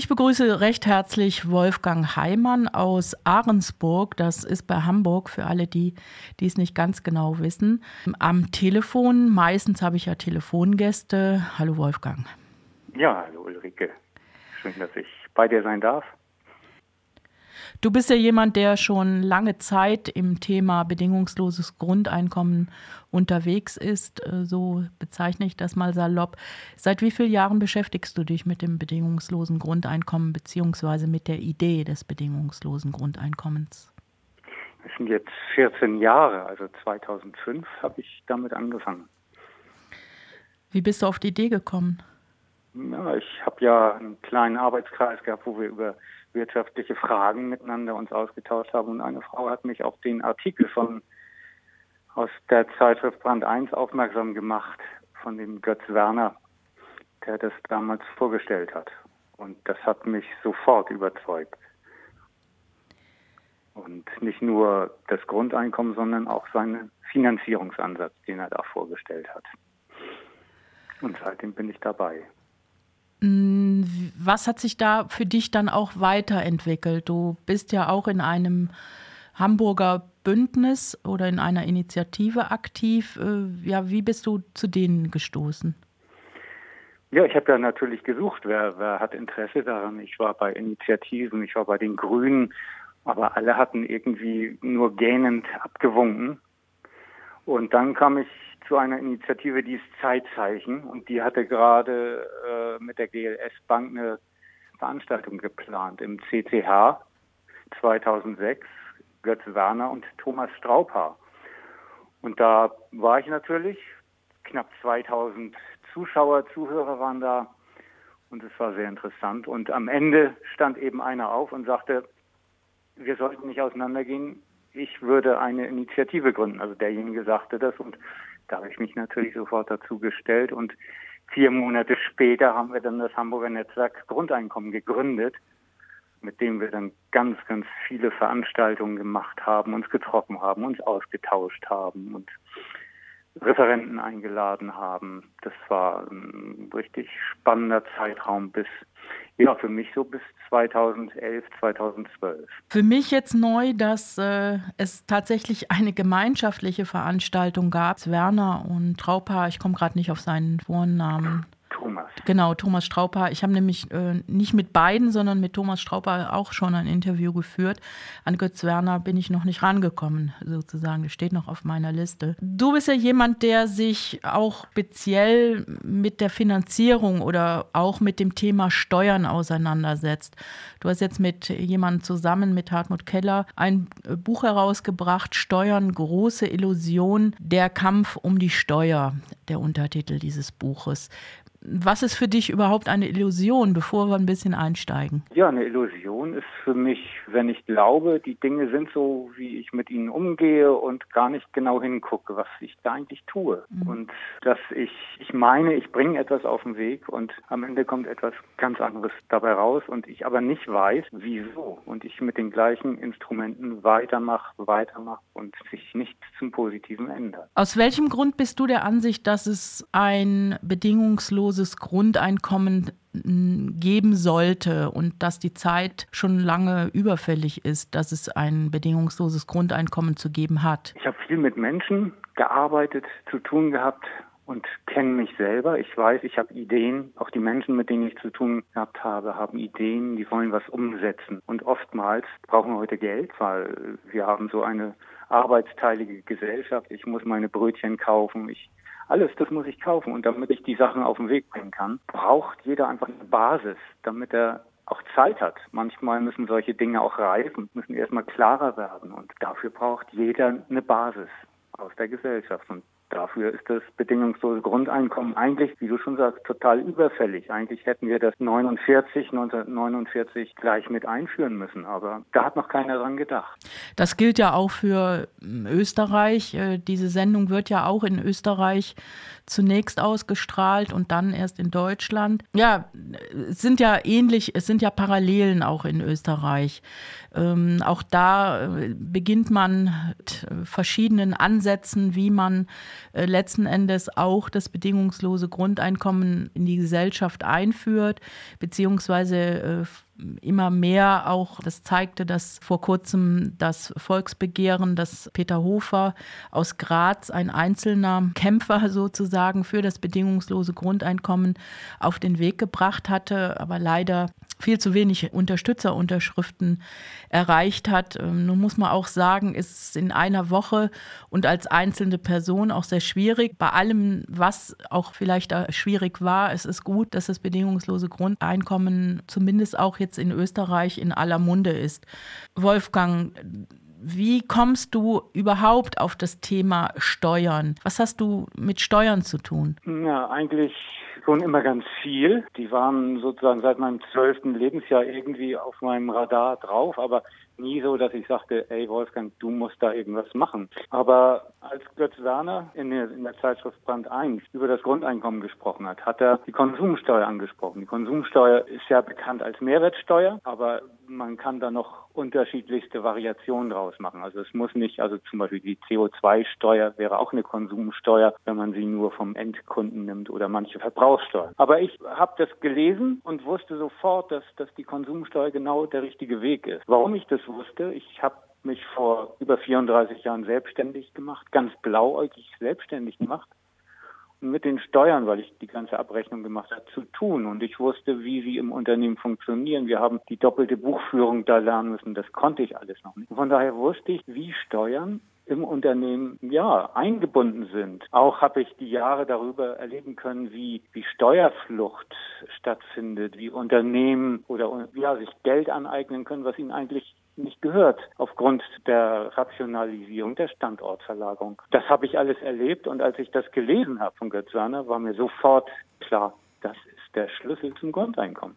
Ich begrüße recht herzlich Wolfgang Heimann aus Ahrensburg. Das ist bei Hamburg für alle, die, die es nicht ganz genau wissen. Am Telefon, meistens habe ich ja Telefongäste. Hallo Wolfgang. Ja, hallo Ulrike. Schön, dass ich bei dir sein darf. Du bist ja jemand, der schon lange Zeit im Thema bedingungsloses Grundeinkommen unterwegs ist. Äh, so bezeichne ich das mal salopp. Seit wie vielen Jahren beschäftigst du dich mit dem bedingungslosen Grundeinkommen beziehungsweise mit der Idee des bedingungslosen Grundeinkommens? Es sind jetzt 14 Jahre, also 2005 habe ich damit angefangen. Wie bist du auf die Idee gekommen? Ja, ich habe ja einen kleinen Arbeitskreis gehabt, wo wir über wirtschaftliche Fragen miteinander uns ausgetauscht haben. Und eine Frau hat mich auf den Artikel von aus der Zeitschrift Brand 1 aufmerksam gemacht von dem Götz Werner, der das damals vorgestellt hat. Und das hat mich sofort überzeugt. Und nicht nur das Grundeinkommen, sondern auch seinen Finanzierungsansatz, den er da vorgestellt hat. Und seitdem bin ich dabei. Mm, was hat sich da für dich dann auch weiterentwickelt? Du bist ja auch in einem Hamburger Bündnis oder in einer Initiative aktiv. Äh, ja, wie bist du zu denen gestoßen? Ja, ich habe ja natürlich gesucht, wer, wer hat Interesse daran. Ich war bei Initiativen, ich war bei den Grünen, aber alle hatten irgendwie nur gähnend abgewunken. Und dann kam ich zu einer Initiative, die ist Zeitzeichen und die hatte gerade äh, mit der GLS Bank eine Veranstaltung geplant im CCH 2006, Götz Werner und Thomas Straubhaar. Und da war ich natürlich, knapp 2000 Zuschauer, Zuhörer waren da und es war sehr interessant. Und am Ende stand eben einer auf und sagte, wir sollten nicht auseinandergehen, ich würde eine Initiative gründen. Also derjenige sagte das und da habe ich mich natürlich sofort dazu gestellt und vier Monate später haben wir dann das Hamburger Netzwerk Grundeinkommen gegründet, mit dem wir dann ganz, ganz viele Veranstaltungen gemacht haben, uns getroffen haben, uns ausgetauscht haben und Referenten eingeladen haben. Das war ein richtig spannender Zeitraum bis ja, für mich so bis 2011, 2012. Für mich jetzt neu, dass äh, es tatsächlich eine gemeinschaftliche Veranstaltung gab. Werner und Traupa, ich komme gerade nicht auf seinen Vornamen. Genau, Thomas Strauper. Ich habe nämlich äh, nicht mit beiden, sondern mit Thomas Strauper auch schon ein Interview geführt. An Götz Werner bin ich noch nicht rangekommen, sozusagen. Das steht noch auf meiner Liste. Du bist ja jemand, der sich auch speziell mit der Finanzierung oder auch mit dem Thema Steuern auseinandersetzt. Du hast jetzt mit jemandem zusammen, mit Hartmut Keller, ein äh, Buch herausgebracht, Steuern, große Illusion, der Kampf um die Steuer, der Untertitel dieses Buches. Was ist für dich überhaupt eine Illusion, bevor wir ein bisschen einsteigen? Ja, eine Illusion ist für mich, wenn ich glaube, die Dinge sind so, wie ich mit ihnen umgehe und gar nicht genau hingucke, was ich da eigentlich tue. Mhm. Und dass ich, ich meine, ich bringe etwas auf den Weg und am Ende kommt etwas ganz anderes dabei raus und ich aber nicht weiß, wieso. Und ich mit den gleichen Instrumenten weitermache, weitermache und sich nichts zum Positiven ändert. Aus welchem Grund bist du der Ansicht, dass es ein bedingungsloses bedingungsloses Grundeinkommen geben sollte und dass die Zeit schon lange überfällig ist, dass es ein bedingungsloses Grundeinkommen zu geben hat. Ich habe viel mit Menschen gearbeitet, zu tun gehabt und kenne mich selber. Ich weiß, ich habe Ideen. Auch die Menschen, mit denen ich zu tun gehabt habe, haben Ideen, die wollen was umsetzen. Und oftmals brauchen wir heute Geld, weil wir haben so eine arbeitsteilige Gesellschaft. Ich muss meine Brötchen kaufen. Ich alles, das muss ich kaufen. Und damit ich die Sachen auf den Weg bringen kann, braucht jeder einfach eine Basis, damit er auch Zeit hat. Manchmal müssen solche Dinge auch reifen, müssen erstmal klarer werden. Und dafür braucht jeder eine Basis aus der Gesellschaft. Und Dafür ist das bedingungslose Grundeinkommen eigentlich, wie du schon sagst, total überfällig. Eigentlich hätten wir das 49, 1949 gleich mit einführen müssen, aber da hat noch keiner dran gedacht. Das gilt ja auch für hm, Österreich. Äh, diese Sendung wird ja auch in Österreich zunächst ausgestrahlt und dann erst in Deutschland. Ja, es sind ja ähnlich, es sind ja Parallelen auch in Österreich. Ähm, auch da äh, beginnt man mit verschiedenen Ansätzen, wie man äh, letzten Endes auch das bedingungslose Grundeinkommen in die Gesellschaft einführt, beziehungsweise äh, immer mehr auch, das zeigte das vor kurzem das Volksbegehren, das Peter Hofer aus Graz, ein einzelner Kämpfer sozusagen für das bedingungslose Grundeinkommen auf den Weg gebracht hatte, aber leider viel zu wenig Unterstützerunterschriften erreicht hat. Ähm, nun muss man auch sagen, ist in einer Woche und als einzelne Person auch sehr schwierig. Bei allem, was auch vielleicht schwierig war, es ist gut, dass das bedingungslose Grundeinkommen zumindest auch jetzt in Österreich in aller Munde ist. Wolfgang, wie kommst du überhaupt auf das Thema Steuern? Was hast du mit Steuern zu tun? Ja, eigentlich schon immer ganz viel. Die waren sozusagen seit meinem zwölften Lebensjahr irgendwie auf meinem Radar drauf, aber nie so, dass ich sagte, ey Wolfgang, du musst da irgendwas machen. Aber als Götz Werner in der, in der Zeitschrift Brand 1 über das Grundeinkommen gesprochen hat, hat er die Konsumsteuer angesprochen. Die Konsumsteuer ist ja bekannt als Mehrwertsteuer, aber man kann da noch unterschiedlichste Variationen draus machen. Also es muss nicht, also zum Beispiel die CO2-Steuer wäre auch eine Konsumsteuer, wenn man sie nur vom Endkunden nimmt oder manche Verbrauchssteuer. Aber ich habe das gelesen und wusste sofort, dass, dass die Konsumsteuer genau der richtige Weg ist. Warum ich das wusste, ich habe mich vor über 34 Jahren selbstständig gemacht, ganz blauäugig selbstständig gemacht mit den Steuern, weil ich die ganze Abrechnung gemacht habe, zu tun. Und ich wusste, wie sie im Unternehmen funktionieren. Wir haben die doppelte Buchführung da lernen müssen. Das konnte ich alles noch nicht. Von daher wusste ich, wie Steuern im Unternehmen ja eingebunden sind. Auch habe ich die Jahre darüber erleben können, wie, wie Steuerflucht stattfindet, wie Unternehmen oder ja, sich Geld aneignen können, was ihnen eigentlich nicht gehört aufgrund der Rationalisierung der Standortverlagerung. Das habe ich alles erlebt und als ich das gelesen habe von Götz Werner, war mir sofort klar, das ist der Schlüssel zum Grundeinkommen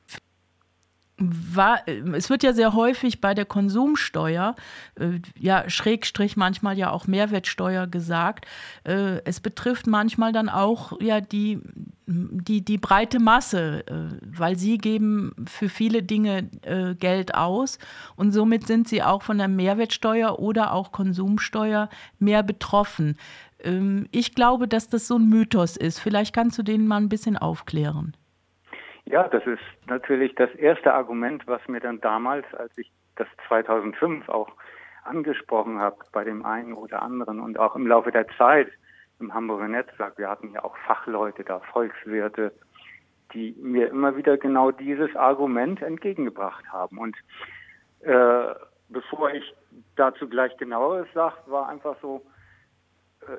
war, es wird ja sehr häufig bei der Konsumsteuer, äh, ja, Schrägstrich manchmal ja auch Mehrwertsteuer gesagt. Äh, es betrifft manchmal dann auch ja die, die, die breite Masse, äh, weil sie geben für viele Dinge äh, Geld aus und somit sind sie auch von der Mehrwertsteuer oder auch Konsumsteuer mehr betroffen. Ähm, ich glaube, dass das so ein Mythos ist. Vielleicht kannst du den mal ein bisschen aufklären. Ja, das ist natürlich das erste Argument, was mir dann damals, als ich das 2005 auch angesprochen habe, bei dem einen oder anderen und auch im Laufe der Zeit im Hamburger Netzwerk, wir hatten ja auch Fachleute da, Volkswirte, die mir immer wieder genau dieses Argument entgegengebracht haben. Und äh, bevor ich dazu gleich genaueres sage, war einfach so,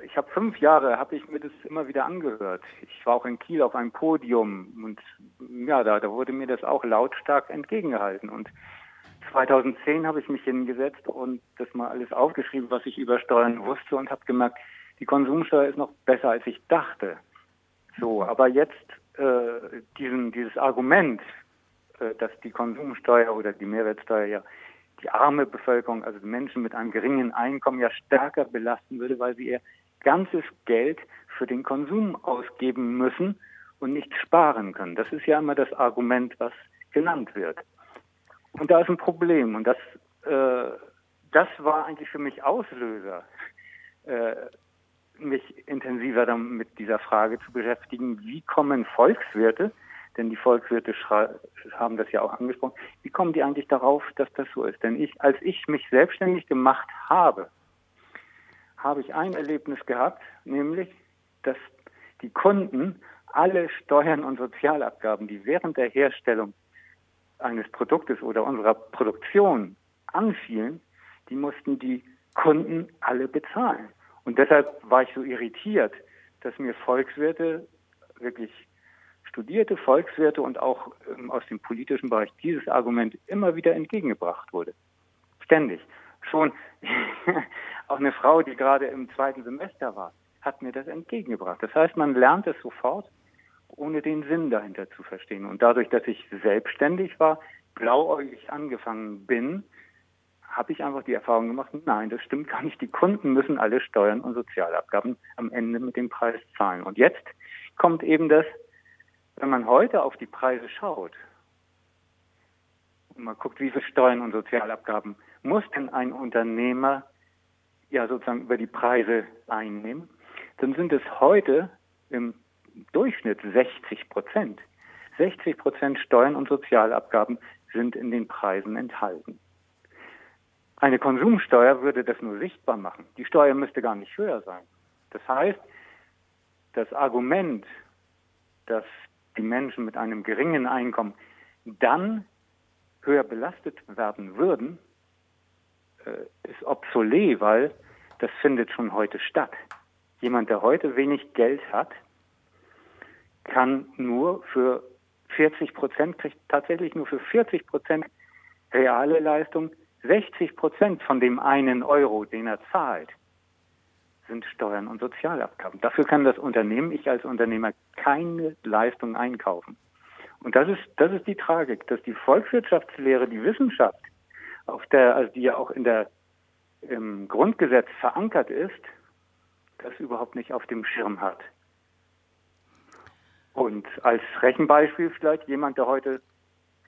ich habe fünf Jahre, habe ich mir das immer wieder angehört. Ich war auch in Kiel auf einem Podium und ja, da, da wurde mir das auch lautstark entgegengehalten. Und 2010 habe ich mich hingesetzt und das mal alles aufgeschrieben, was ich über Steuern wusste und habe gemerkt, die Konsumsteuer ist noch besser, als ich dachte. So, aber jetzt äh, diesen, dieses Argument, äh, dass die Konsumsteuer oder die Mehrwertsteuer ja die arme Bevölkerung, also Menschen mit einem geringen Einkommen ja stärker belasten würde, weil sie ihr ganzes Geld für den Konsum ausgeben müssen und nicht sparen können. Das ist ja immer das Argument, was genannt wird. Und da ist ein Problem und das, äh, das war eigentlich für mich Auslöser, äh, mich intensiver mit dieser Frage zu beschäftigen, wie kommen Volkswirte denn die Volkswirte haben das ja auch angesprochen. Wie kommen die eigentlich darauf, dass das so ist? Denn ich, als ich mich selbstständig gemacht habe, habe ich ein Erlebnis gehabt, nämlich, dass die Kunden alle Steuern und Sozialabgaben, die während der Herstellung eines Produktes oder unserer Produktion anfielen, die mussten die Kunden alle bezahlen. Und deshalb war ich so irritiert, dass mir Volkswirte wirklich studierte Volkswirte und auch ähm, aus dem politischen Bereich dieses Argument immer wieder entgegengebracht wurde. Ständig. Schon auch eine Frau, die gerade im zweiten Semester war, hat mir das entgegengebracht. Das heißt, man lernt es sofort, ohne den Sinn dahinter zu verstehen. Und dadurch, dass ich selbstständig war, blauäugig angefangen bin, habe ich einfach die Erfahrung gemacht, nein, das stimmt gar nicht. Die Kunden müssen alle Steuern und Sozialabgaben am Ende mit dem Preis zahlen. Und jetzt kommt eben das, wenn man heute auf die Preise schaut und man guckt, wie viele Steuern und Sozialabgaben muss denn ein Unternehmer ja sozusagen über die Preise einnehmen, dann sind es heute im Durchschnitt 60 Prozent. 60 Prozent Steuern und Sozialabgaben sind in den Preisen enthalten. Eine Konsumsteuer würde das nur sichtbar machen. Die Steuer müsste gar nicht höher sein. Das heißt, das Argument, dass die Menschen mit einem geringen Einkommen dann höher belastet werden würden, äh, ist obsolet, weil das findet schon heute statt. Jemand, der heute wenig Geld hat, kann nur für 40 Prozent, kriegt tatsächlich nur für 40 Prozent reale Leistung. 60 Prozent von dem einen Euro, den er zahlt, sind Steuern und Sozialabgaben. Dafür kann das Unternehmen, ich als Unternehmer, keine Leistung einkaufen. Und das ist, das ist die Tragik, dass die Volkswirtschaftslehre, die Wissenschaft, auf der, also die ja auch in der, im Grundgesetz verankert ist, das überhaupt nicht auf dem Schirm hat. Und als Rechenbeispiel vielleicht jemand, der heute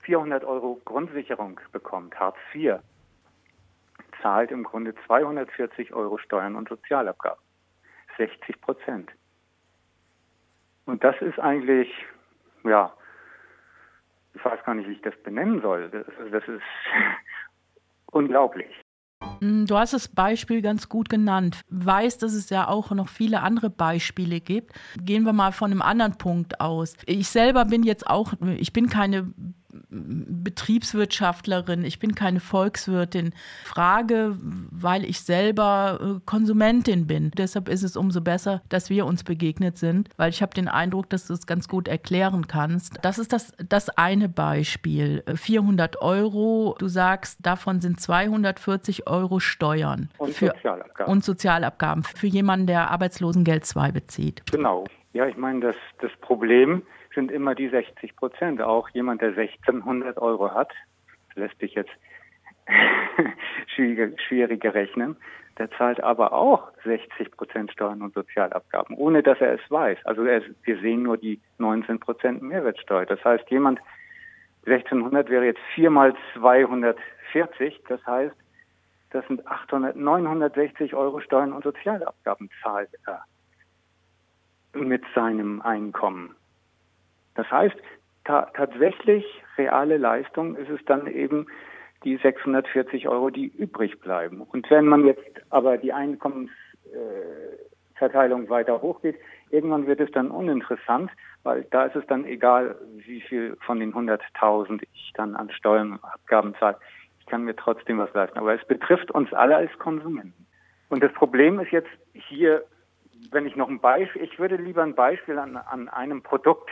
400 Euro Grundsicherung bekommt, Hartz IV, zahlt im Grunde 240 Euro Steuern und Sozialabgaben. 60 Prozent. Und das ist eigentlich, ja, ich weiß gar nicht, wie ich das benennen soll. Das, das ist unglaublich. Mm, du hast das Beispiel ganz gut genannt. Weiß, dass es ja auch noch viele andere Beispiele gibt. Gehen wir mal von einem anderen Punkt aus. Ich selber bin jetzt auch, ich bin keine Betriebswirtschaftlerin, ich bin keine Volkswirtin. Frage, weil ich selber äh, Konsumentin bin. Deshalb ist es umso besser, dass wir uns begegnet sind, weil ich habe den Eindruck, dass du es ganz gut erklären kannst. Das ist das, das eine Beispiel. 400 Euro, du sagst, davon sind 240 Euro Steuern. Und für, Sozialabgaben. Und Sozialabgaben für jemanden, der Arbeitslosengeld 2 bezieht. Genau. Ja, ich meine, das, das Problem sind immer die 60 Prozent. Auch jemand, der 1600 Euro hat, lässt sich jetzt schwieriger, schwieriger rechnen, der zahlt aber auch 60 Prozent Steuern und Sozialabgaben, ohne dass er es weiß. Also er, wir sehen nur die 19 Prozent Mehrwertsteuer. Das heißt, jemand 1600 wäre jetzt 4 mal 240. Das heißt, das sind 800, 960 Euro Steuern und Sozialabgaben zahlt er mit seinem Einkommen. Das heißt, ta tatsächlich reale Leistung ist es dann eben die 640 Euro, die übrig bleiben. Und wenn man jetzt aber die Einkommensverteilung äh, weiter hochgeht, irgendwann wird es dann uninteressant, weil da ist es dann egal, wie viel von den 100.000 ich dann an Steuern und Abgaben zahle. Ich kann mir trotzdem was leisten. Aber es betrifft uns alle als Konsumenten. Und das Problem ist jetzt hier, wenn ich noch ein Beispiel, ich würde lieber ein Beispiel an, an einem Produkt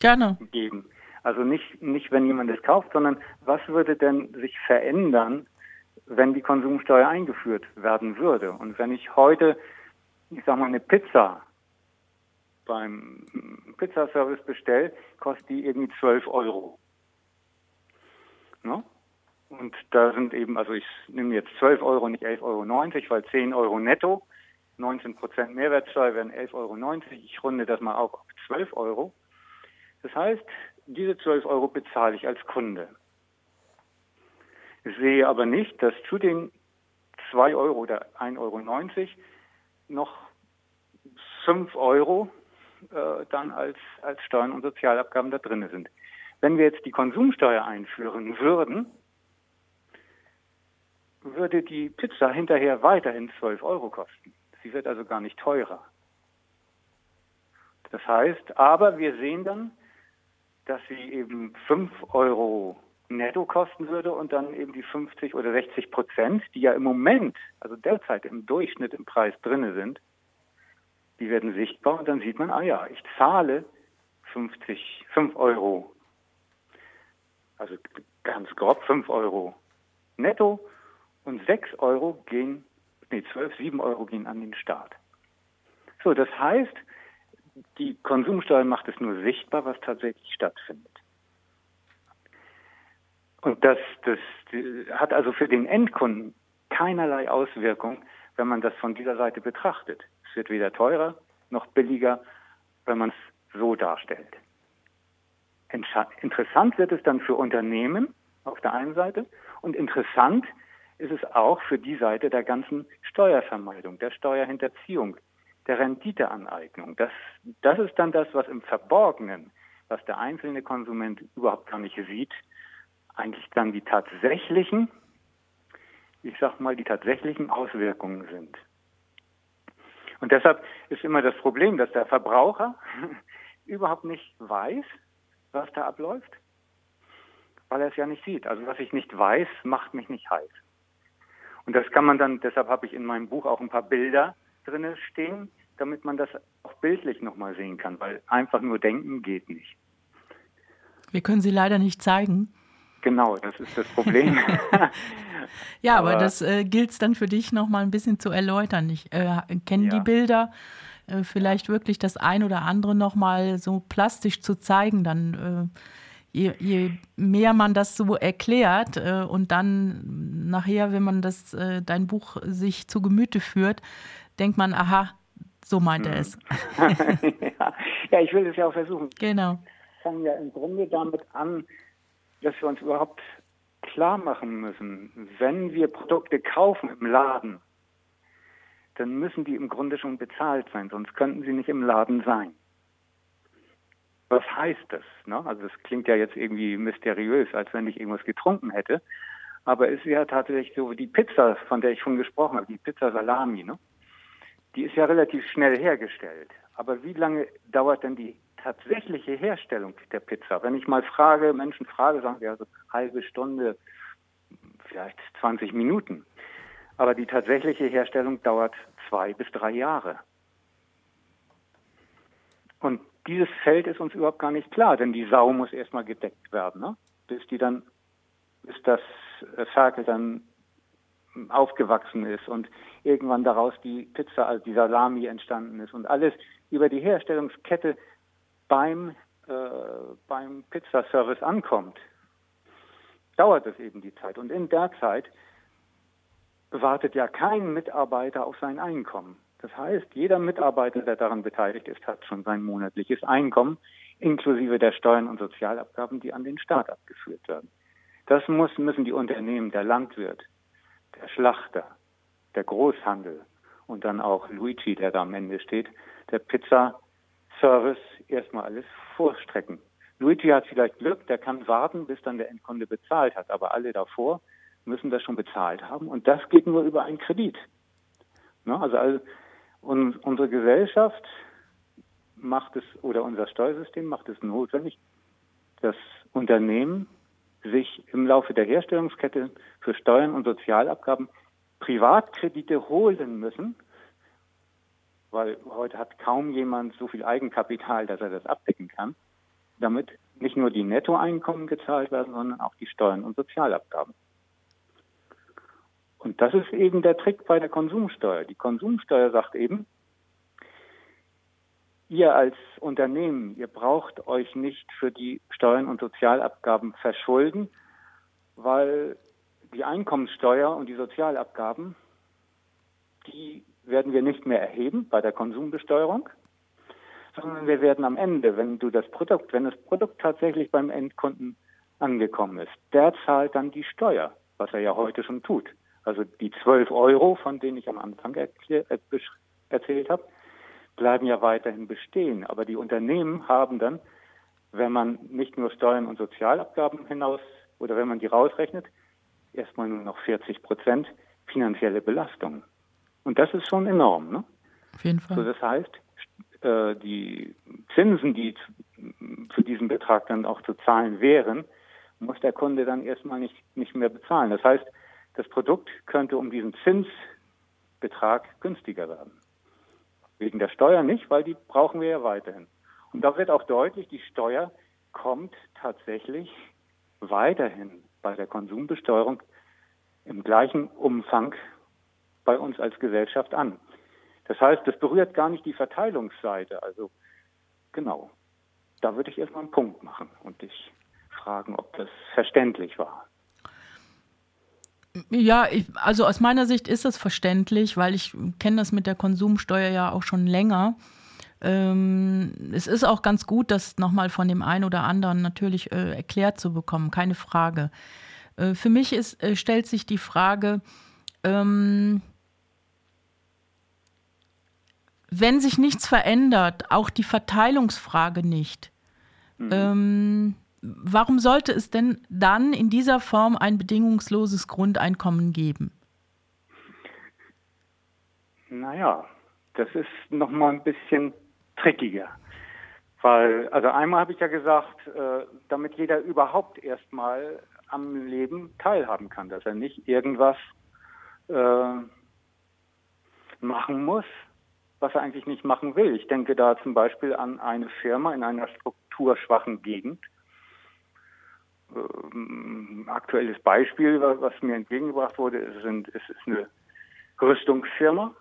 Gerne. geben. Also nicht, nicht, wenn jemand es kauft, sondern was würde denn sich verändern, wenn die Konsumsteuer eingeführt werden würde? Und wenn ich heute, ich sag mal, eine Pizza beim Pizzaservice bestelle, kostet die irgendwie 12 Euro. Ne? Und da sind eben, also ich nehme jetzt 12 Euro, nicht 11,90 Euro, weil 10 Euro netto, 19 Prozent Mehrwertsteuer wären 11,90 Euro. Ich runde das mal auf auf 12 Euro. Das heißt, diese 12 Euro bezahle ich als Kunde. Ich sehe aber nicht, dass zu den 2 Euro oder 1,90 Euro noch 5 Euro äh, dann als, als Steuern und Sozialabgaben da drin sind. Wenn wir jetzt die Konsumsteuer einführen würden, würde die Pizza hinterher weiterhin 12 Euro kosten. Sie wird also gar nicht teurer. Das heißt, aber wir sehen dann, dass sie eben 5 Euro netto kosten würde und dann eben die 50 oder 60 Prozent, die ja im Moment, also derzeit im Durchschnitt im Preis drinne sind, die werden sichtbar und dann sieht man, ah ja, ich zahle 50, 5 Euro, also ganz grob 5 Euro netto und 6 Euro gehen, nee, 12, 7 Euro gehen an den Staat. So, das heißt, die Konsumsteuer macht es nur sichtbar, was tatsächlich stattfindet. Und das, das hat also für den Endkunden keinerlei Auswirkung, wenn man das von dieser Seite betrachtet. Es wird weder teurer noch billiger, wenn man es so darstellt. Interessant wird es dann für Unternehmen auf der einen Seite und interessant ist es auch für die Seite der ganzen Steuervermeidung, der Steuerhinterziehung, der Renditeaneignung. Das, das ist dann das, was im Verborgenen, was der einzelne Konsument überhaupt gar nicht sieht, eigentlich dann die tatsächlichen, ich sag mal, die tatsächlichen Auswirkungen sind. Und deshalb ist immer das Problem, dass der Verbraucher überhaupt nicht weiß, was da abläuft, weil er es ja nicht sieht. Also was ich nicht weiß, macht mich nicht heiß. Und das kann man dann, deshalb habe ich in meinem Buch auch ein paar Bilder drinne stehen, damit man das auch bildlich nochmal sehen kann, weil einfach nur denken geht nicht. Wir können sie leider nicht zeigen. Genau, das ist das Problem. ja, aber, aber das äh, gilt es dann für dich nochmal ein bisschen zu erläutern. Ich äh, kenne ja. die Bilder, äh, vielleicht wirklich das ein oder andere nochmal so plastisch zu zeigen, dann äh, Je, je, mehr man das so erklärt äh, und dann nachher, wenn man das äh, dein Buch sich zu Gemüte führt, denkt man, aha, so meint er es. ja. ja, ich will es ja auch versuchen. Genau. Ich fange ja im Grunde damit an, dass wir uns überhaupt klar machen müssen, wenn wir Produkte kaufen im Laden, dann müssen die im Grunde schon bezahlt sein, sonst könnten sie nicht im Laden sein. Was heißt das? Ne? Also das klingt ja jetzt irgendwie mysteriös, als wenn ich irgendwas getrunken hätte. Aber es ist ja tatsächlich so, die Pizza, von der ich schon gesprochen habe, die Pizza Salami, ne? Die ist ja relativ schnell hergestellt. Aber wie lange dauert denn die tatsächliche Herstellung der Pizza? Wenn ich mal frage, Menschen frage, sagen sie also halbe Stunde, vielleicht 20 Minuten. Aber die tatsächliche Herstellung dauert zwei bis drei Jahre. Und dieses Feld ist uns überhaupt gar nicht klar, denn die Sau muss erstmal gedeckt werden, ne? bis die dann, bis das Ferkel dann aufgewachsen ist und irgendwann daraus die Pizza, also die Salami entstanden ist und alles über die Herstellungskette beim, äh, beim Pizzaservice ankommt, dauert es eben die Zeit. Und in der Zeit wartet ja kein Mitarbeiter auf sein Einkommen. Das heißt, jeder Mitarbeiter, der daran beteiligt ist, hat schon sein monatliches Einkommen, inklusive der Steuern und Sozialabgaben, die an den Staat abgeführt werden. Das muss, müssen die Unternehmen, der Landwirt, der Schlachter, der Großhandel und dann auch Luigi, der da am Ende steht, der Pizza-Service erstmal alles vorstrecken. Luigi hat vielleicht Glück, der kann warten, bis dann der Endkunde bezahlt hat, aber alle davor müssen das schon bezahlt haben und das geht nur über einen Kredit. Ne? Also, also und unsere Gesellschaft macht es oder unser Steuersystem macht es notwendig, dass Unternehmen sich im Laufe der Herstellungskette für Steuern und Sozialabgaben Privatkredite holen müssen, weil heute hat kaum jemand so viel Eigenkapital, dass er das abdecken kann, damit nicht nur die Nettoeinkommen gezahlt werden, sondern auch die Steuern und Sozialabgaben. Und das ist eben der Trick bei der Konsumsteuer. Die Konsumsteuer sagt eben, ihr als Unternehmen, ihr braucht euch nicht für die Steuern und Sozialabgaben verschulden, weil die Einkommenssteuer und die Sozialabgaben, die werden wir nicht mehr erheben bei der Konsumbesteuerung, sondern wir werden am Ende, wenn du das Produkt, wenn das Produkt tatsächlich beim Endkunden angekommen ist, der zahlt dann die Steuer, was er ja heute schon tut. Also die 12 Euro, von denen ich am Anfang äh, erzählt habe, bleiben ja weiterhin bestehen. Aber die Unternehmen haben dann, wenn man nicht nur Steuern und Sozialabgaben hinaus oder wenn man die rausrechnet, erstmal nur noch 40 Prozent finanzielle Belastung. Und das ist schon enorm. Ne? Auf jeden Fall. So, das heißt, äh, die Zinsen, die für diesen Betrag dann auch zu zahlen wären, muss der Kunde dann erstmal nicht, nicht mehr bezahlen. Das heißt, das Produkt könnte um diesen Zinsbetrag günstiger werden. Wegen der Steuer nicht, weil die brauchen wir ja weiterhin. Und da wird auch deutlich, die Steuer kommt tatsächlich weiterhin bei der Konsumbesteuerung im gleichen Umfang bei uns als Gesellschaft an. Das heißt, das berührt gar nicht die Verteilungsseite. Also genau, da würde ich erstmal einen Punkt machen und dich fragen, ob das verständlich war. Ja, ich, also aus meiner Sicht ist das verständlich, weil ich kenne das mit der Konsumsteuer ja auch schon länger. Ähm, es ist auch ganz gut, das nochmal von dem einen oder anderen natürlich äh, erklärt zu bekommen, keine Frage. Äh, für mich ist, äh, stellt sich die Frage, ähm, wenn sich nichts verändert, auch die Verteilungsfrage nicht, mhm. ähm, warum sollte es denn dann in dieser Form ein bedingungsloses Grundeinkommen geben? Naja, das ist nochmal ein bisschen trickiger. Weil, also einmal habe ich ja gesagt, äh, damit jeder überhaupt erstmal am Leben teilhaben kann, dass er nicht irgendwas äh, machen muss, was er eigentlich nicht machen will. Ich denke da zum Beispiel an eine Firma in einer strukturschwachen Gegend. Ähm, aktuelles Beispiel, was mir entgegengebracht wurde, ist, ist, ist eine Rüstungsfirma,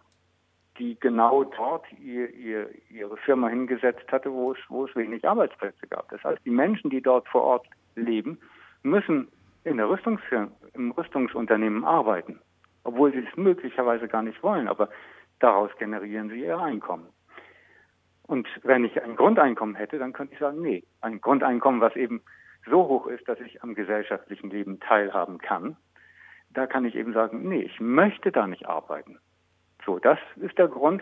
die genau dort ihr, ihr, ihre Firma hingesetzt hatte, wo es, wo es wenig Arbeitsplätze gab. Das heißt, die Menschen, die dort vor Ort leben, müssen in der Rüstungsfirma, im Rüstungsunternehmen arbeiten, obwohl sie es möglicherweise gar nicht wollen, aber daraus generieren sie ihr Einkommen. Und wenn ich ein Grundeinkommen hätte, dann könnte ich sagen, nee, ein Grundeinkommen, was eben so hoch ist, dass ich am gesellschaftlichen Leben teilhaben kann, da kann ich eben sagen, nee, ich möchte da nicht arbeiten. So, das ist der Grund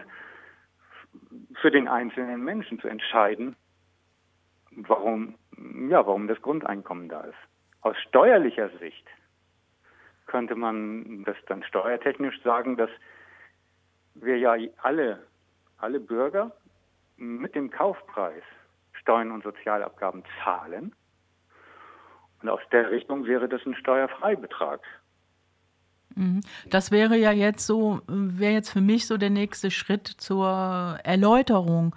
für den einzelnen Menschen zu entscheiden, warum, ja, warum das Grundeinkommen da ist. Aus steuerlicher Sicht könnte man das dann steuertechnisch sagen, dass wir ja alle, alle Bürger mit dem Kaufpreis Steuern und Sozialabgaben zahlen. Und aus der Richtung wäre das ein Steuerfreibetrag. Mhm. Das wäre ja jetzt so, wäre jetzt für mich so der nächste Schritt zur Erläuterung.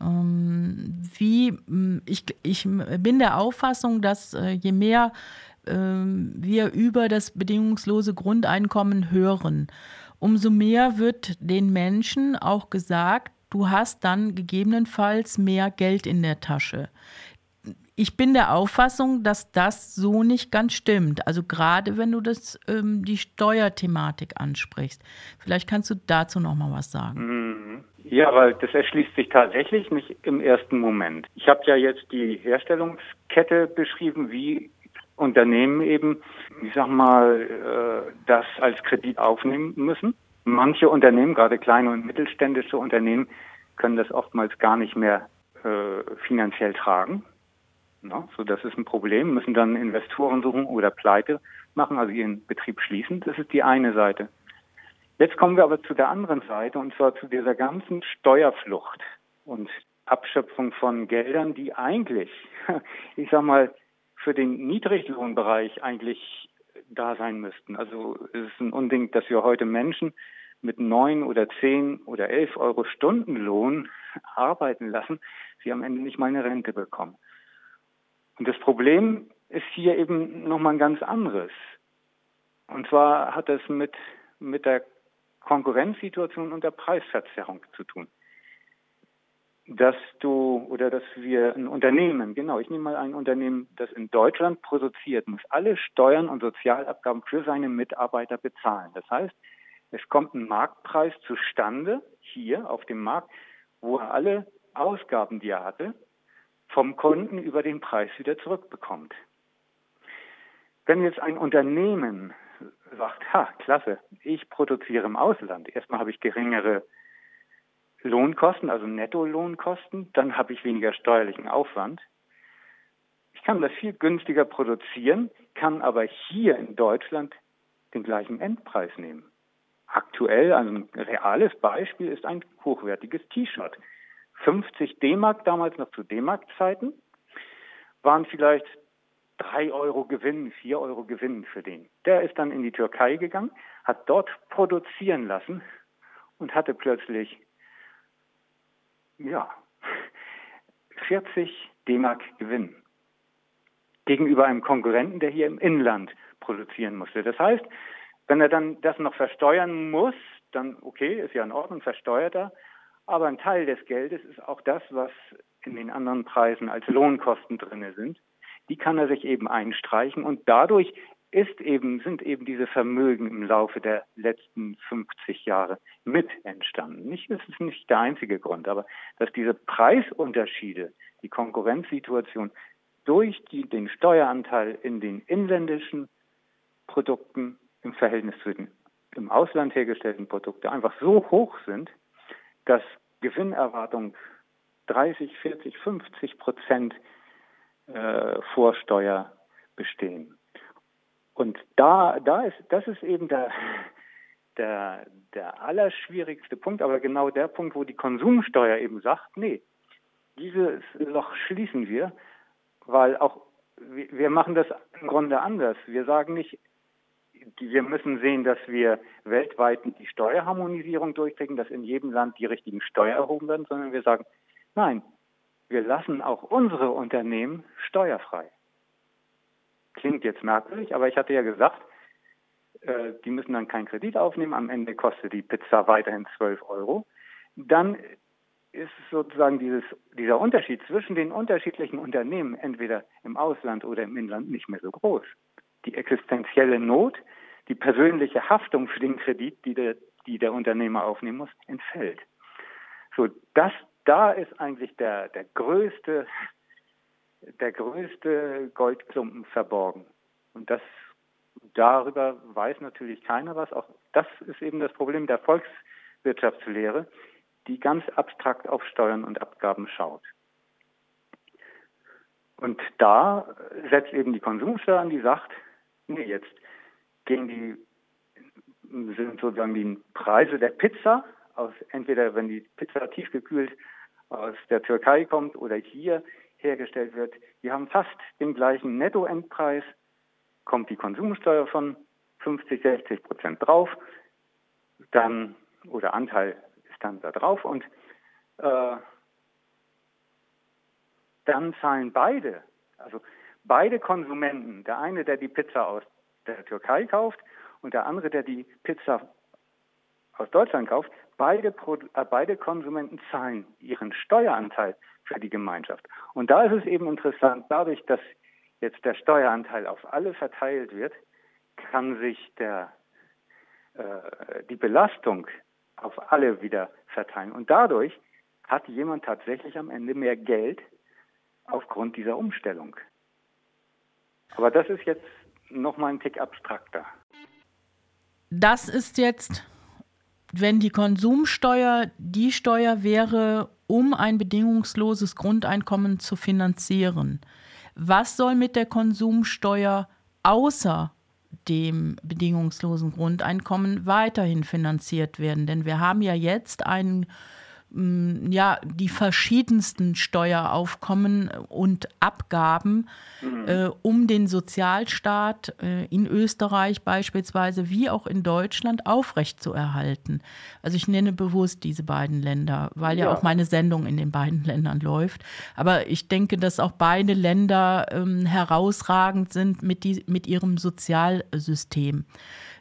Ähm, wie ich, ich bin der Auffassung, dass äh, je mehr ähm, wir über das bedingungslose Grundeinkommen hören, umso mehr wird den Menschen auch gesagt, du hast dann gegebenenfalls mehr Geld in der Tasche ich bin der Auffassung, dass das so nicht ganz stimmt. Also gerade wenn du das, ähm, die Steuerthematik ansprichst. Vielleicht kannst du dazu noch mal was sagen. Mhm. Ja, weil das erschließt sich tatsächlich nicht im ersten Moment. Ich habe ja jetzt die Herstellungskette beschrieben, wie Unternehmen eben, ich sag mal, äh, das als Kredit aufnehmen müssen. Manche Unternehmen, gerade kleine und mittelständische Unternehmen, können das oftmals gar nicht mehr äh, finanziell tragen. Ne? So, das ist ein Problem, müssen dann Investoren suchen oder Pleite machen, also ihren Betrieb schließen. Das ist die eine Seite. Jetzt kommen wir aber zu der anderen Seite und zwar zu dieser ganzen Steuerflucht und Abschöpfung von Geldern, die eigentlich, ich sag mal, für den Niedriglohnbereich eigentlich da sein müssten. Also es ist ein Unding, dass wir heute Menschen mit neun oder zehn oder elf Euro Stundenlohn arbeiten lassen, sie am Ende nicht mal eine Rente bekommen. Und das Problem ist hier eben nochmal ein ganz anderes. Und zwar hat es mit, mit der Konkurrenzsituation und der Preisverzerrung zu tun. Dass du oder dass wir ein Unternehmen, genau, ich nehme mal ein Unternehmen, das in Deutschland produziert, muss alle Steuern und Sozialabgaben für seine Mitarbeiter bezahlen. Das heißt, es kommt ein Marktpreis zustande hier auf dem Markt, wo er alle Ausgaben, die er hatte, vom Kunden über den Preis wieder zurückbekommt. Wenn jetzt ein Unternehmen sagt, ha, klasse, ich produziere im Ausland, erstmal habe ich geringere Lohnkosten, also Nettolohnkosten, dann habe ich weniger steuerlichen Aufwand. Ich kann das viel günstiger produzieren, kann aber hier in Deutschland den gleichen Endpreis nehmen. Aktuell, also ein reales Beispiel ist ein hochwertiges T-Shirt. 50 D-Mark damals noch zu D-Mark-Zeiten, waren vielleicht drei Euro Gewinn, vier Euro Gewinn für den. Der ist dann in die Türkei gegangen, hat dort produzieren lassen und hatte plötzlich, ja, 40 D-Mark Gewinn gegenüber einem Konkurrenten, der hier im Inland produzieren musste. Das heißt, wenn er dann das noch versteuern muss, dann okay, ist ja in Ordnung, versteuert er, aber ein Teil des Geldes ist auch das, was in den anderen Preisen als Lohnkosten drinne sind. Die kann er sich eben einstreichen und dadurch ist eben, sind eben diese Vermögen im Laufe der letzten 50 Jahre mit entstanden. Nicht, das ist nicht der einzige Grund, aber dass diese Preisunterschiede, die Konkurrenzsituation durch die, den Steueranteil in den inländischen Produkten im Verhältnis zu den im Ausland hergestellten Produkten einfach so hoch sind, dass Gewinnerwartung 30, 40, 50 Prozent äh, Vorsteuer bestehen. Und da, da ist, das ist eben der, der, der allerschwierigste Punkt, aber genau der Punkt, wo die Konsumsteuer eben sagt, nee, dieses Loch schließen wir, weil auch wir machen das im Grunde anders. Wir sagen nicht, wir müssen sehen, dass wir weltweit die Steuerharmonisierung durchkriegen, dass in jedem Land die richtigen Steuern erhoben werden, sondern wir sagen, nein, wir lassen auch unsere Unternehmen steuerfrei. Klingt jetzt merkwürdig, aber ich hatte ja gesagt, äh, die müssen dann keinen Kredit aufnehmen, am Ende kostet die Pizza weiterhin 12 Euro. Dann ist sozusagen dieses, dieser Unterschied zwischen den unterschiedlichen Unternehmen, entweder im Ausland oder im Inland, nicht mehr so groß. Die existenzielle Not, die persönliche Haftung für den Kredit, die der, die der Unternehmer aufnehmen muss, entfällt. So, das, da ist eigentlich der, der größte, der größte Goldklumpen verborgen. Und das, darüber weiß natürlich keiner was. Auch das ist eben das Problem der Volkswirtschaftslehre die ganz abstrakt auf Steuern und Abgaben schaut. Und da setzt eben die Konsumsteuer an, die sagt, nee, jetzt gehen die, sind sozusagen die Preise der Pizza aus, entweder wenn die Pizza tiefgekühlt aus der Türkei kommt oder hier hergestellt wird, die haben fast den gleichen Nettoendpreis, kommt die Konsumsteuer von 50, 60 Prozent drauf, dann oder Anteil dann da drauf und äh, dann zahlen beide, also beide Konsumenten, der eine, der die Pizza aus der Türkei kauft und der andere, der die Pizza aus Deutschland kauft, beide, äh, beide Konsumenten zahlen ihren Steueranteil für die Gemeinschaft. Und da ist es eben interessant, dadurch, dass jetzt der Steueranteil auf alle verteilt wird, kann sich der, äh, die Belastung auf alle wieder verteilen. Und dadurch hat jemand tatsächlich am Ende mehr Geld aufgrund dieser Umstellung. Aber das ist jetzt noch mal ein Tick abstrakter. Das ist jetzt, wenn die Konsumsteuer die Steuer wäre, um ein bedingungsloses Grundeinkommen zu finanzieren. Was soll mit der Konsumsteuer außer dem bedingungslosen Grundeinkommen weiterhin finanziert werden. Denn wir haben ja jetzt einen ja, die verschiedensten Steueraufkommen und Abgaben, mhm. äh, um den Sozialstaat äh, in Österreich beispielsweise wie auch in Deutschland aufrechtzuerhalten. Also ich nenne bewusst diese beiden Länder, weil ja, ja auch meine Sendung in den beiden Ländern läuft. Aber ich denke, dass auch beide Länder ähm, herausragend sind mit, die, mit ihrem Sozialsystem.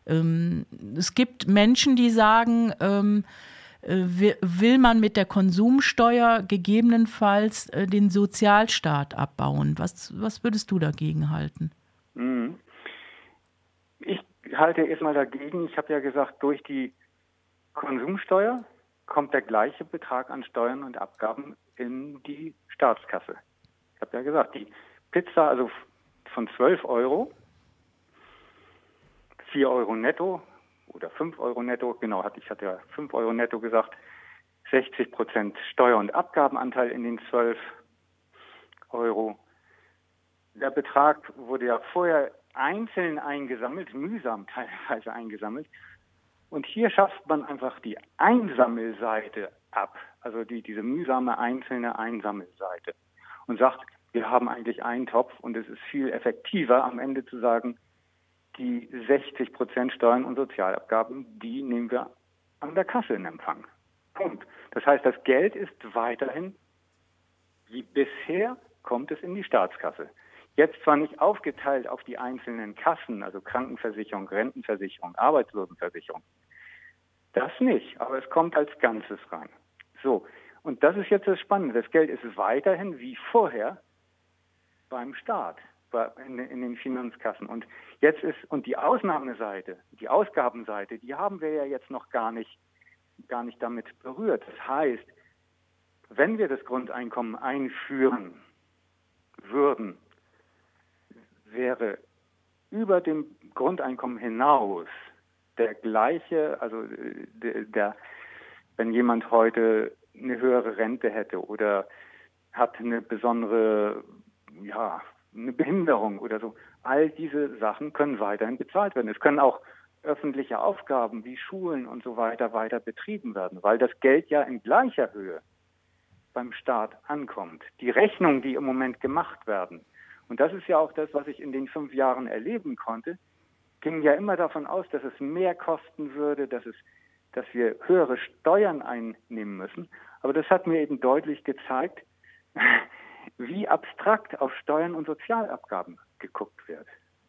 Ähm, es gibt Menschen, die sagen, ähm, äh, will man mit der Konsumsteuer gegebenenfalls äh, den Sozialstaat abbauen. Was, was würdest du dagegen halten? Mhm. Ich halte erstmal dagegen. Ich habe ja gesagt, durch die Konsumsteuer kommt der gleiche Betrag an Steuern und Abgaben in die Staatskasse. Ich habe ja gesagt, die Pizza, also von 12 Euro, 4 Euro netto, oder 5 Euro netto, genau, ich hatte ja 5 Euro netto gesagt, 60 Prozent Steuer- und Abgabenanteil in den 12 Euro. Der Betrag wurde ja vorher einzeln eingesammelt, mühsam teilweise eingesammelt. Und hier schafft man einfach die Einsammelseite ab, also die, diese mühsame einzelne Einsammelseite und sagt, wir haben eigentlich einen Topf und es ist viel effektiver am Ende zu sagen, die 60 Prozent Steuern und Sozialabgaben, die nehmen wir an der Kasse in Empfang. Punkt. Das heißt, das Geld ist weiterhin, wie bisher, kommt es in die Staatskasse. Jetzt zwar nicht aufgeteilt auf die einzelnen Kassen, also Krankenversicherung, Rentenversicherung, Arbeitslosenversicherung. Das nicht, aber es kommt als Ganzes rein. So, und das ist jetzt das Spannende. Das Geld ist weiterhin wie vorher beim Staat in, den Finanzkassen. Und jetzt ist, und die Ausnahmeseite, die Ausgabenseite, die haben wir ja jetzt noch gar nicht, gar nicht damit berührt. Das heißt, wenn wir das Grundeinkommen einführen würden, wäre über dem Grundeinkommen hinaus der gleiche, also der, der wenn jemand heute eine höhere Rente hätte oder hat eine besondere, ja, eine Behinderung oder so. All diese Sachen können weiterhin bezahlt werden. Es können auch öffentliche Aufgaben wie Schulen und so weiter weiter betrieben werden, weil das Geld ja in gleicher Höhe beim Staat ankommt. Die Rechnungen, die im Moment gemacht werden, und das ist ja auch das, was ich in den fünf Jahren erleben konnte, ging ja immer davon aus, dass es mehr kosten würde, dass es, dass wir höhere Steuern einnehmen müssen. Aber das hat mir eben deutlich gezeigt, wie abstrakt auf Steuern und Sozialabgaben geguckt wird.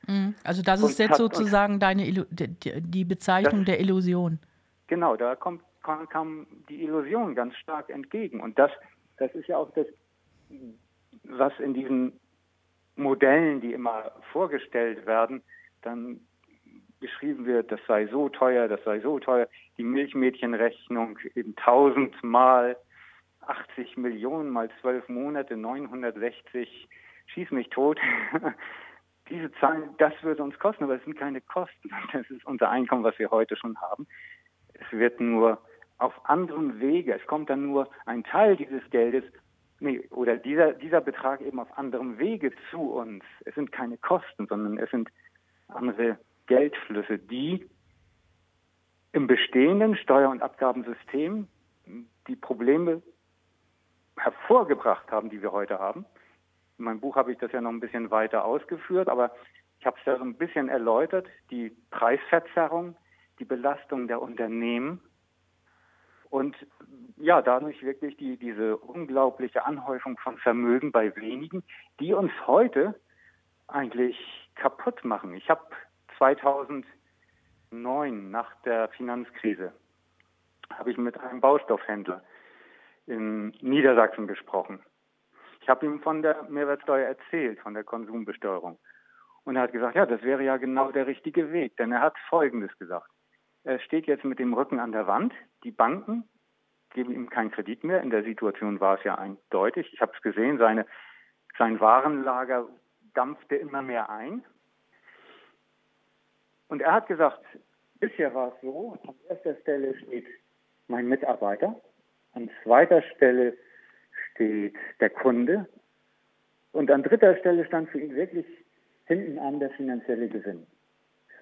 Mhm. Also das ist und jetzt hat, sozusagen deine Illu die Bezeichnung der Illusion. Genau, da kommt, kam die Illusion ganz stark entgegen. Und das, das ist ja auch das, was in diesen Modellen, die immer vorgestellt werden, dann beschrieben wird, das sei so teuer, das sei so teuer, die Milchmädchenrechnung eben tausendmal 80 Millionen mal zwölf Monate, 960, schieß mich tot. Diese Zahlen, das würde uns kosten, aber es sind keine Kosten. Das ist unser Einkommen, was wir heute schon haben. Es wird nur auf anderem Wege, es kommt dann nur ein Teil dieses Geldes nee, oder dieser, dieser Betrag eben auf anderem Wege zu uns. Es sind keine Kosten, sondern es sind andere Geldflüsse, die im bestehenden Steuer- und Abgabensystem die Probleme hervorgebracht haben, die wir heute haben. In meinem Buch habe ich das ja noch ein bisschen weiter ausgeführt, aber ich habe es ja so ein bisschen erläutert, die Preisverzerrung, die Belastung der Unternehmen und ja, dadurch wirklich die, diese unglaubliche Anhäufung von Vermögen bei wenigen, die uns heute eigentlich kaputt machen. Ich habe 2009 nach der Finanzkrise habe ich mit einem Baustoffhändler in Niedersachsen gesprochen. Ich habe ihm von der Mehrwertsteuer erzählt, von der Konsumbesteuerung. Und er hat gesagt, ja, das wäre ja genau der richtige Weg, denn er hat Folgendes gesagt. Er steht jetzt mit dem Rücken an der Wand. Die Banken geben ihm keinen Kredit mehr. In der Situation war es ja eindeutig. Ich habe es gesehen, seine, sein Warenlager dampfte immer mehr ein. Und er hat gesagt, bisher war es so, an erster Stelle steht mein Mitarbeiter, an zweiter Stelle steht der Kunde und an dritter Stelle stand für ihn wirklich hinten an der finanzielle Gewinn.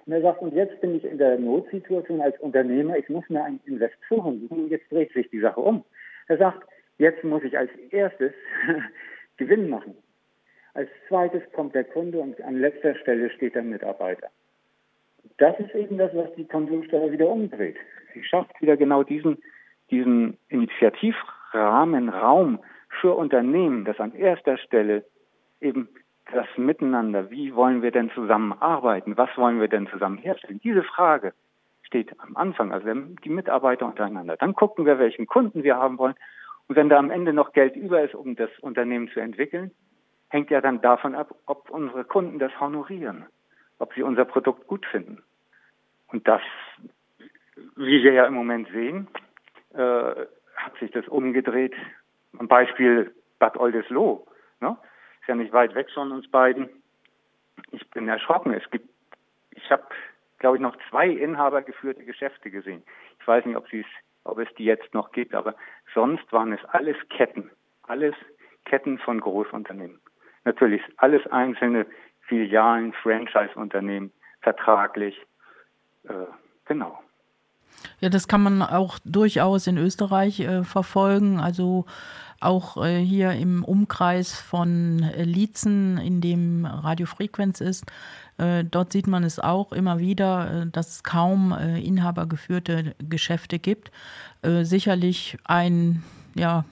Und er sagt, und jetzt bin ich in der Notsituation als Unternehmer, ich muss mir einen Investoren suchen, jetzt dreht sich die Sache um. Er sagt, jetzt muss ich als erstes Gewinn machen. Als zweites kommt der Kunde und an letzter Stelle steht der Mitarbeiter das ist eben das, was die Konsumsteuer wieder umdreht. Sie schafft wieder genau diesen, diesen Initiativrahmen, Raum für Unternehmen, das an erster Stelle eben das Miteinander, wie wollen wir denn zusammenarbeiten, was wollen wir denn zusammen herstellen, diese Frage steht am Anfang, also die Mitarbeiter untereinander. Dann gucken wir, welchen Kunden wir haben wollen. Und wenn da am Ende noch Geld über ist, um das Unternehmen zu entwickeln, hängt ja dann davon ab, ob unsere Kunden das honorieren ob sie unser Produkt gut finden. Und das, wie wir ja im Moment sehen, äh, hat sich das umgedreht. Ein Beispiel Bad Oldesloe. Ne? Ist ja nicht weit weg von uns beiden. Ich bin erschrocken. Es gibt, ich habe, glaube ich, noch zwei inhabergeführte Geschäfte gesehen. Ich weiß nicht, ob, ob es die jetzt noch gibt, aber sonst waren es alles Ketten. Alles Ketten von Großunternehmen. Natürlich alles einzelne Filialen, Franchise-Unternehmen, vertraglich. Äh, genau. Ja, das kann man auch durchaus in Österreich äh, verfolgen. Also auch äh, hier im Umkreis von äh, Liezen, in dem Radiofrequenz ist, äh, dort sieht man es auch immer wieder, äh, dass es kaum inhabergeführte Geschäfte gibt. sicherlich ein ja,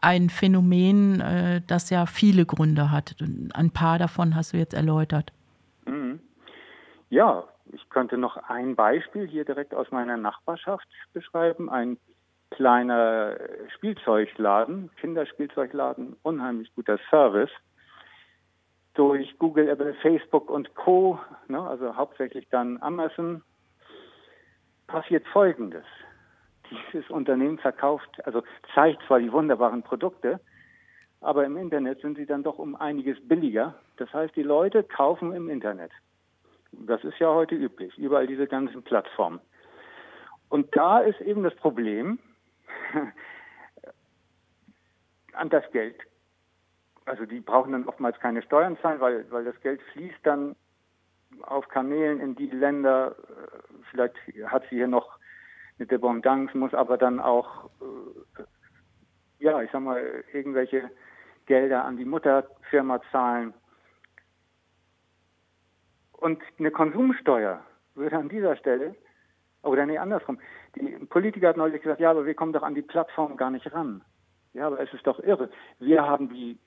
ein Phänomen, äh, das ja viele Gründe hat. Ein paar davon hast du jetzt erläutert. Mhm. Ja, ich könnte noch ein Beispiel hier direkt aus meiner Nachbarschaft beschreiben. Ein kleiner Spielzeugladen, Kinderspielzeugladen, unheimlich guter Service. Durch Google, Apple, Facebook und Co., ne, also hauptsächlich dann Amazon, passiert Folgendes dieses Unternehmen verkauft, also zeigt zwar die wunderbaren Produkte, aber im Internet sind sie dann doch um einiges billiger. Das heißt, die Leute kaufen im Internet. Das ist ja heute üblich, überall diese ganzen Plattformen. Und da ist eben das Problem, an das Geld. Also die brauchen dann oftmals keine Steuern zahlen, weil, weil das Geld fließt dann auf Kanälen in die Länder. Vielleicht hat sie hier noch eine Dependance, muss aber dann auch, äh, ja, ich sag mal, irgendwelche Gelder an die Mutterfirma zahlen. Und eine Konsumsteuer würde an dieser Stelle, oder nee, andersrum, die Politiker hat neulich gesagt, ja, aber wir kommen doch an die Plattform gar nicht ran. Ja, aber es ist doch irre. Wir haben die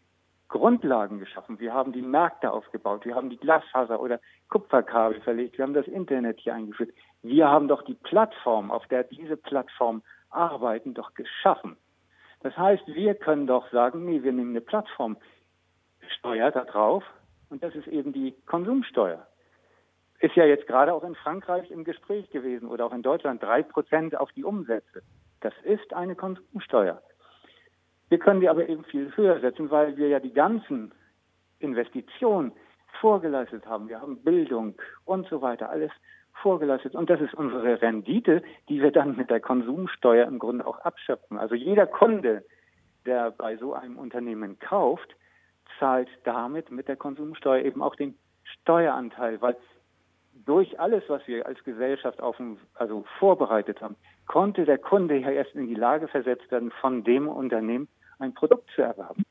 Grundlagen geschaffen. Wir haben die Märkte aufgebaut. Wir haben die Glasfaser oder Kupferkabel verlegt. Wir haben das Internet hier eingeführt. Wir haben doch die Plattform, auf der diese Plattform arbeiten, doch geschaffen. Das heißt, wir können doch sagen, nee, wir nehmen eine Plattform, Steuer da drauf und das ist eben die Konsumsteuer. Ist ja jetzt gerade auch in Frankreich im Gespräch gewesen oder auch in Deutschland drei Prozent auf die Umsätze. Das ist eine Konsumsteuer. Wir können die aber eben viel höher setzen, weil wir ja die ganzen Investitionen vorgeleistet haben. Wir haben Bildung und so weiter, alles vorgeleistet. Und das ist unsere Rendite, die wir dann mit der Konsumsteuer im Grunde auch abschöpfen. Also jeder Kunde, der bei so einem Unternehmen kauft, zahlt damit mit der Konsumsteuer eben auch den Steueranteil, weil durch alles, was wir als Gesellschaft auf dem, also vorbereitet haben, konnte der Kunde ja erst in die Lage versetzt werden, von dem Unternehmen ein Produkt zu erwerben.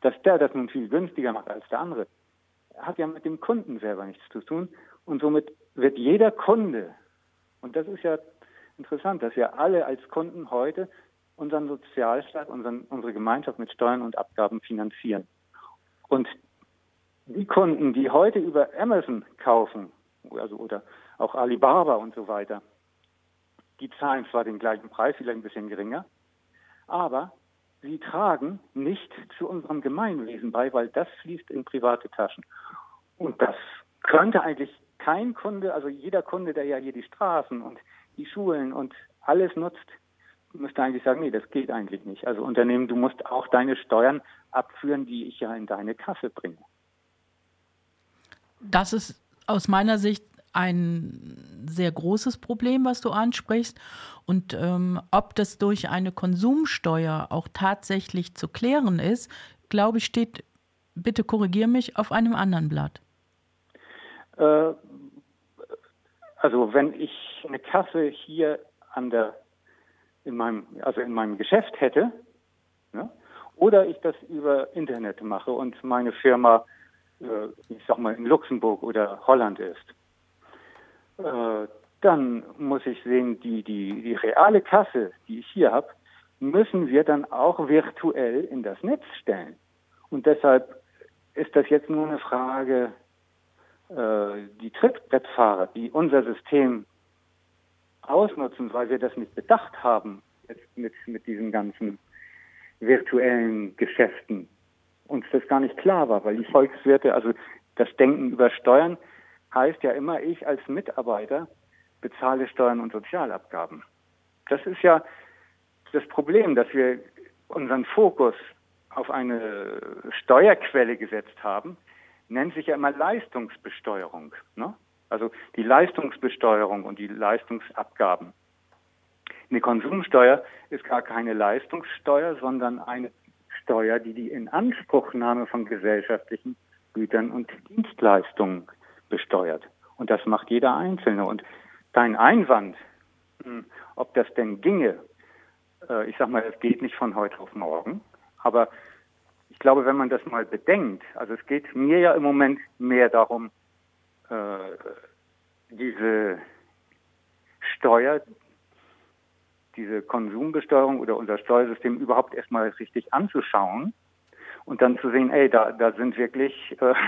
Dass der das nun viel günstiger macht als der andere, hat ja mit dem Kunden selber nichts zu tun. Und somit wird jeder Kunde, und das ist ja interessant, dass wir alle als Kunden heute unseren Sozialstaat, unseren, unsere Gemeinschaft mit Steuern und Abgaben finanzieren. Und die Kunden, die heute über Amazon kaufen, also oder auch Alibaba und so weiter, die zahlen zwar den gleichen Preis, vielleicht ein bisschen geringer, aber sie tragen nicht zu unserem Gemeinwesen bei, weil das fließt in private Taschen. Und das könnte eigentlich kein Kunde, also jeder Kunde, der ja hier die Straßen und die Schulen und alles nutzt, müsste eigentlich sagen, nee, das geht eigentlich nicht. Also Unternehmen, du musst auch deine Steuern abführen, die ich ja in deine Kasse bringe. Das ist aus meiner Sicht ein sehr großes Problem, was du ansprichst. Und ähm, ob das durch eine Konsumsteuer auch tatsächlich zu klären ist, glaube ich, steht, bitte korrigier mich, auf einem anderen Blatt. Äh, also wenn ich eine Kasse hier an der in meinem also in meinem Geschäft hätte, ne, oder ich das über Internet mache und meine Firma, ich sag mal in Luxemburg oder Holland ist, äh, dann muss ich sehen, die, die, die reale Kasse, die ich hier habe, müssen wir dann auch virtuell in das Netz stellen. Und deshalb ist das jetzt nur eine Frage, äh, die Trittbrettfahrer, die unser System ausnutzen, weil wir das nicht bedacht haben, jetzt mit, mit diesen ganzen virtuellen Geschäften, uns das gar nicht klar war, weil die Volkswirte, also das Denken über Steuern, heißt ja immer, ich als Mitarbeiter bezahle Steuern und Sozialabgaben. Das ist ja das Problem, dass wir unseren Fokus auf eine Steuerquelle gesetzt haben, nennt sich ja immer Leistungsbesteuerung. Ne? Also die Leistungsbesteuerung und die Leistungsabgaben. Eine Konsumsteuer ist gar keine Leistungssteuer, sondern eine Steuer, die die Inanspruchnahme von gesellschaftlichen Gütern und Dienstleistungen besteuert. Und das macht jeder Einzelne. Und dein Einwand, hm, ob das denn ginge, äh, ich sag mal, es geht nicht von heute auf morgen, aber ich glaube, wenn man das mal bedenkt, also es geht mir ja im Moment mehr darum, äh, diese Steuer, diese Konsumbesteuerung oder unser Steuersystem überhaupt erstmal richtig anzuschauen und dann zu sehen, ey, da, da sind wirklich äh,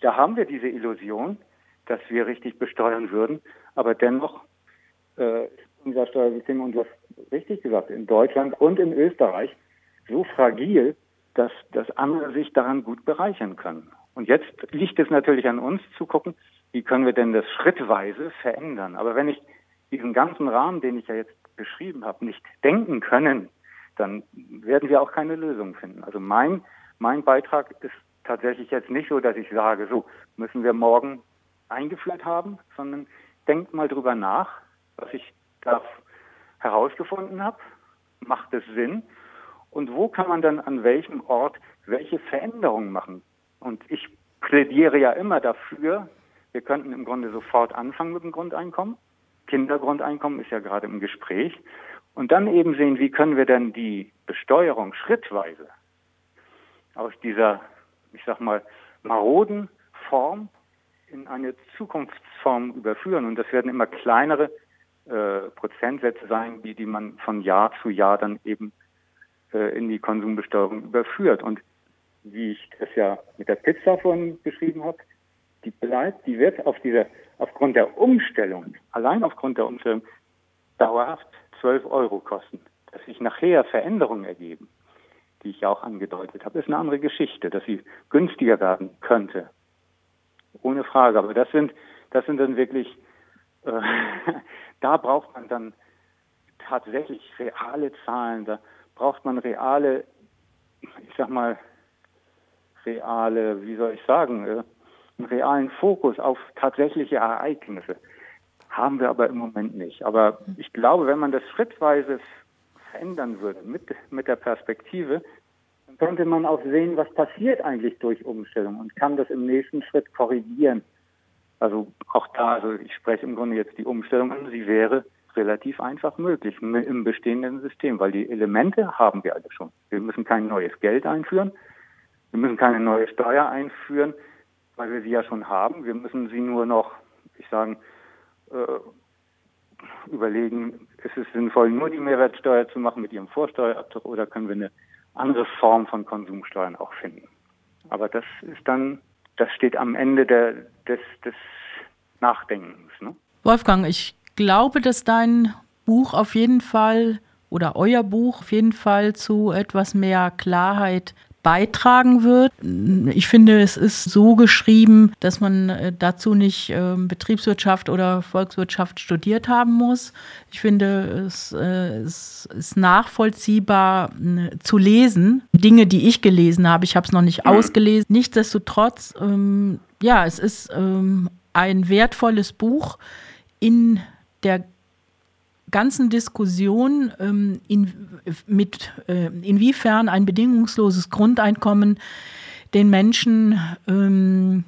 da haben wir diese Illusion, dass wir richtig besteuern würden, aber dennoch äh, ist unser Steuersystem, und du richtig gesagt, in Deutschland und in Österreich so fragil, dass, dass andere sich daran gut bereichern können. Und jetzt liegt es natürlich an uns zu gucken, wie können wir denn das schrittweise verändern. Aber wenn ich diesen ganzen Rahmen, den ich ja jetzt beschrieben habe, nicht denken können, dann werden wir auch keine Lösung finden. Also mein, mein Beitrag ist tatsächlich jetzt nicht so, dass ich sage, so müssen wir morgen eingeführt haben, sondern denkt mal drüber nach, was ich da herausgefunden habe. Macht es Sinn? und wo kann man dann an welchem Ort welche Veränderungen machen. Und ich plädiere ja immer dafür, wir könnten im Grunde sofort anfangen mit dem Grundeinkommen. Kindergrundeinkommen ist ja gerade im Gespräch. Und dann eben sehen, wie können wir denn die Besteuerung schrittweise aus dieser, ich sag mal, maroden Form in eine Zukunftsform überführen. Und das werden immer kleinere äh, Prozentsätze sein, die, die man von Jahr zu Jahr dann eben äh, in die Konsumbesteuerung überführt. Und wie ich das ja mit der Pizza vorhin beschrieben habe, die bleibt, die wird auf dieser, aufgrund der Umstellung, allein aufgrund der Umstellung, dauerhaft 12 Euro kosten. Dass sich nachher Veränderungen ergeben, die ich ja auch angedeutet habe, ist eine andere Geschichte, dass sie günstiger werden könnte. Ohne Frage. Aber das sind, das sind dann wirklich, äh, da braucht man dann tatsächlich reale Zahlen, da braucht man reale, ich sag mal, reale, wie soll ich sagen, äh, einen realen Fokus auf tatsächliche Ereignisse. Haben wir aber im Moment nicht. Aber ich glaube, wenn man das schrittweise verändern würde mit, mit der Perspektive, dann könnte man auch sehen, was passiert eigentlich durch Umstellung und kann das im nächsten Schritt korrigieren. Also auch da, also ich spreche im Grunde jetzt die Umstellung an, sie wäre relativ einfach möglich im bestehenden System, weil die Elemente haben wir alle schon. Wir müssen kein neues Geld einführen, wir müssen keine neue Steuer einführen, weil wir sie ja schon haben. Wir müssen sie nur noch, ich sagen, äh, überlegen, ist es sinnvoll, nur die Mehrwertsteuer zu machen mit ihrem Vorsteuerabzug oder können wir eine andere Form von Konsumsteuern auch finden. Aber das ist dann, das steht am Ende der, des, des Nachdenkens. Ne? Wolfgang, ich glaube, dass dein Buch auf jeden Fall oder euer Buch auf jeden Fall zu etwas mehr Klarheit beitragen wird. Ich finde, es ist so geschrieben, dass man äh, dazu nicht ähm, Betriebswirtschaft oder Volkswirtschaft studiert haben muss. Ich finde, es, äh, es ist nachvollziehbar zu lesen. Dinge, die ich gelesen habe, ich habe es noch nicht mhm. ausgelesen. Nichtsdestotrotz, ähm, ja, es ist ähm, ein wertvolles Buch in der ganzen Diskussion, ähm, in, mit, äh, inwiefern ein bedingungsloses Grundeinkommen den Menschen ähm,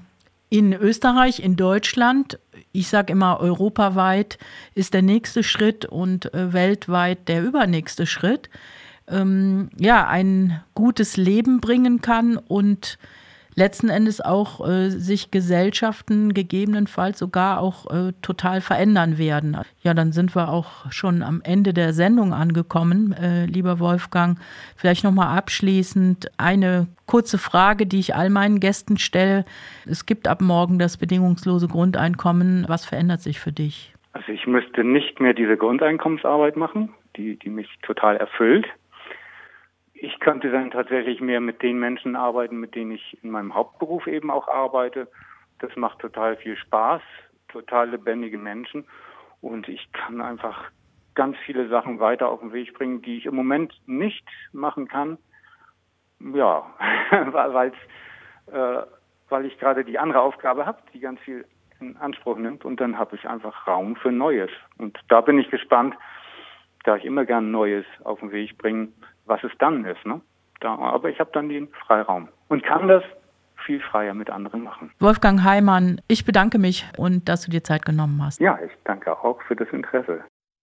in Österreich, in Deutschland, ich sage immer europaweit, ist der nächste Schritt und äh, weltweit der übernächste Schritt, ähm, ja, ein gutes Leben bringen kann und letzten Endes auch äh, sich Gesellschaften gegebenenfalls sogar auch äh, total verändern werden. Ja, dann sind wir auch schon am Ende der Sendung angekommen, äh, lieber Wolfgang. Vielleicht nochmal abschließend eine kurze Frage, die ich all meinen Gästen stelle. Es gibt ab morgen das bedingungslose Grundeinkommen. Was verändert sich für dich? Also ich müsste nicht mehr diese Grundeinkommensarbeit machen, die, die mich total erfüllt. Ich könnte dann tatsächlich mehr mit den Menschen arbeiten, mit denen ich in meinem Hauptberuf eben auch arbeite. Das macht total viel Spaß, total lebendige Menschen. Und ich kann einfach ganz viele Sachen weiter auf den Weg bringen, die ich im Moment nicht machen kann. Ja, weil äh, weil ich gerade die andere Aufgabe habe, die ganz viel in Anspruch nimmt. Und dann habe ich einfach Raum für Neues. Und da bin ich gespannt, da ich immer gern Neues auf den Weg bringe, was es dann ist. Ne? Da, aber ich habe dann den Freiraum und kann das viel freier mit anderen machen. Wolfgang Heimann, ich bedanke mich und dass du dir Zeit genommen hast. Ja, ich danke auch für das Interesse.